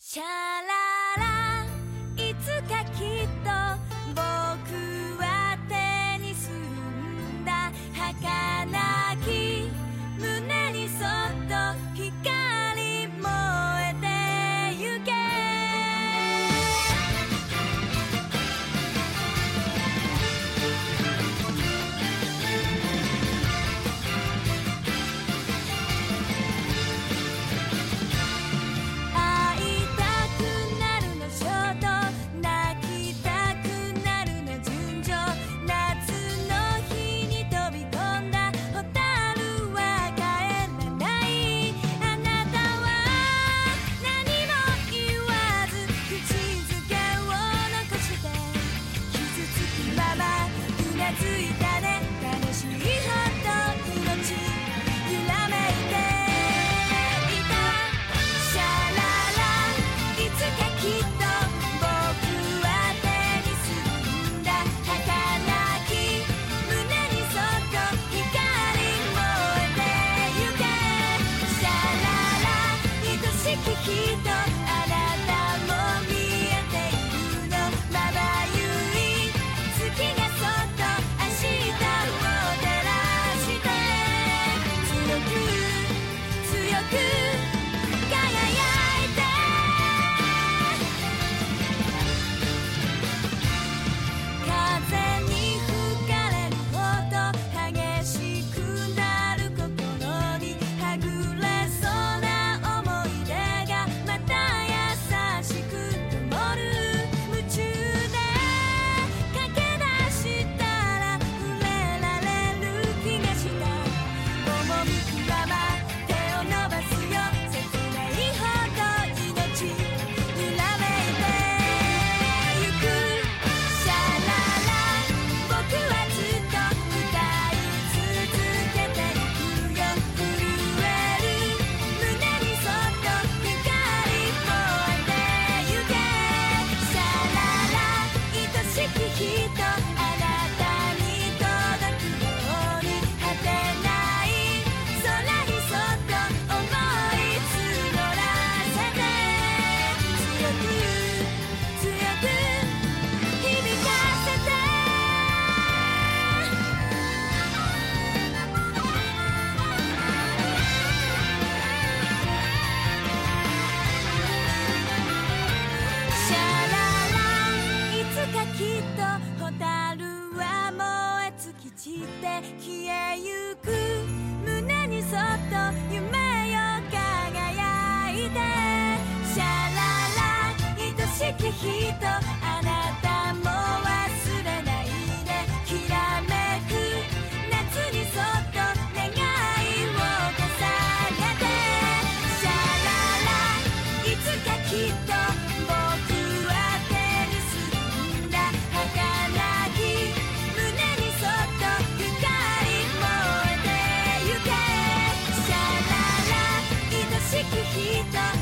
シャラ えて消えゆく Chiquita.